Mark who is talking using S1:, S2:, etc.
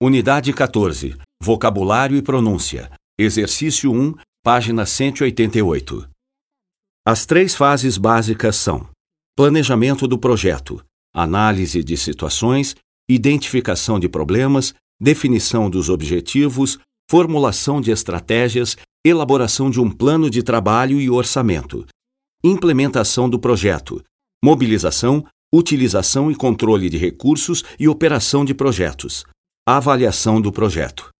S1: Unidade 14. Vocabulário e pronúncia. Exercício 1, página 188. As três fases básicas são: planejamento do projeto, análise de situações, identificação de problemas, definição dos objetivos, formulação de estratégias, elaboração de um plano de trabalho e orçamento, implementação do projeto, mobilização, utilização e controle de recursos e operação de projetos. Avaliação do projeto.